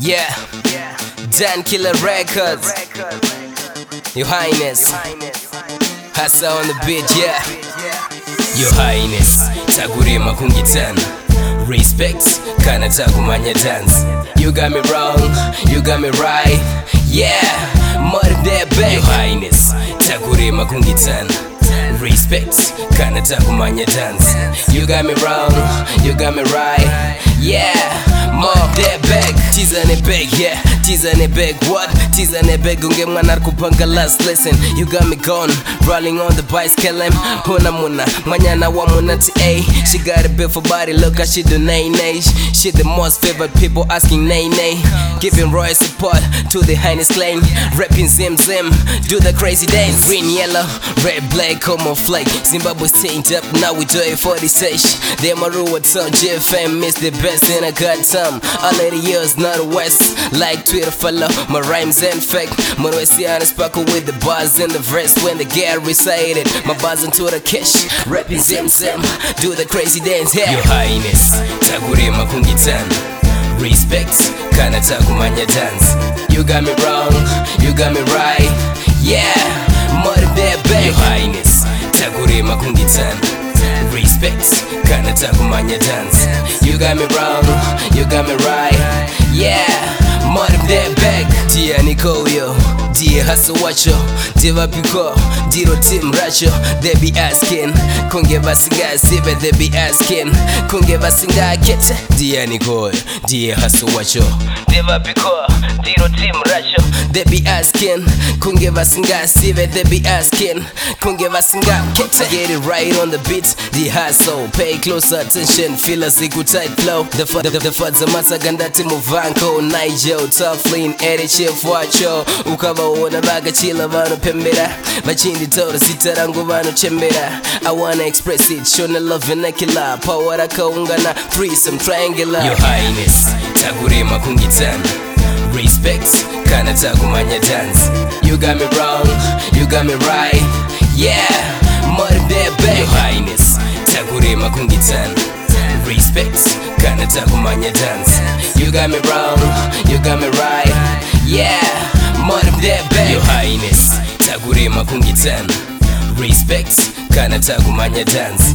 Yeah, Dan Killer Records. Your Highness, hasa on the beat, yeah. Your Highness, takurema kungitana. Respect, kana takumanya dance. You got me wrong, you got me right. Yeah, mother that back. Your Highness, takurema kungitana. Respect, kana takumanya dance. You got me wrong, you got me right. Yeah. Teaser ne yeah. Teasing it big, what? Teasing it big, ungemwana arikupanga last lesson. You got me gone, rolling on the bicycle I'm Huna muna, manyana wa muna a She got a beautiful body, look how she do nay nay. She the most favorite people asking nay nay. Giving royal support to the highness claim Rapping zim zim, do the crazy dance. Green, yellow, red, black, como flag. Zimbabwe changed up, now we do it for the stage. They Maru, what's up, GFM is the best and I got some All of the years, not west, like 12 fella. My rhymes in fact. When we see honest sparkle with the buzz in the verse when the get recited. My buzz into the kish, rapping zim zim. Do the crazy dance, yeah. Your Highness, takurima kungitana. Respect, kana takumhanya dance. You got me wrong, you got me right, yeah. More bad back. Your Highness, takurima kungitana. Respect, kana takumhanya dance. You got me wrong, you got me right, yeah mother that back. Tia Nicoyo ndiye hasa wacho divapiko ndiro tim racho they be asking. Kunge basingasibe they be asking. Kunge basingakete ndiye Nicoyo ndiye hasa wacho divapiko ndiro tim racho they be asking. Kunge basingasibe they be asking. Kunge basingakete get it right on the beat the hustle. Pay close attention feel a siku tight flow. The the the, the, the, the, the, the, the, the, the, the, wacho. Ukavaona vakachila vanopembera, vachinditaura zita rangu vanochembera. I wanna express it, shona love vernacular, power rakaungana, threesome triangular. Your Highness, takurema kungitana. Respect, kana takumanya dance. You got me wrong, you got me right. Yeah, mother that back. Your Highness, takurema kungitana. Respect, kana takumanya dance. You got me wrong, you got me right. Yeah, mother that back. Your Highness, takurema kungitana. Respect, kana takumanya dance.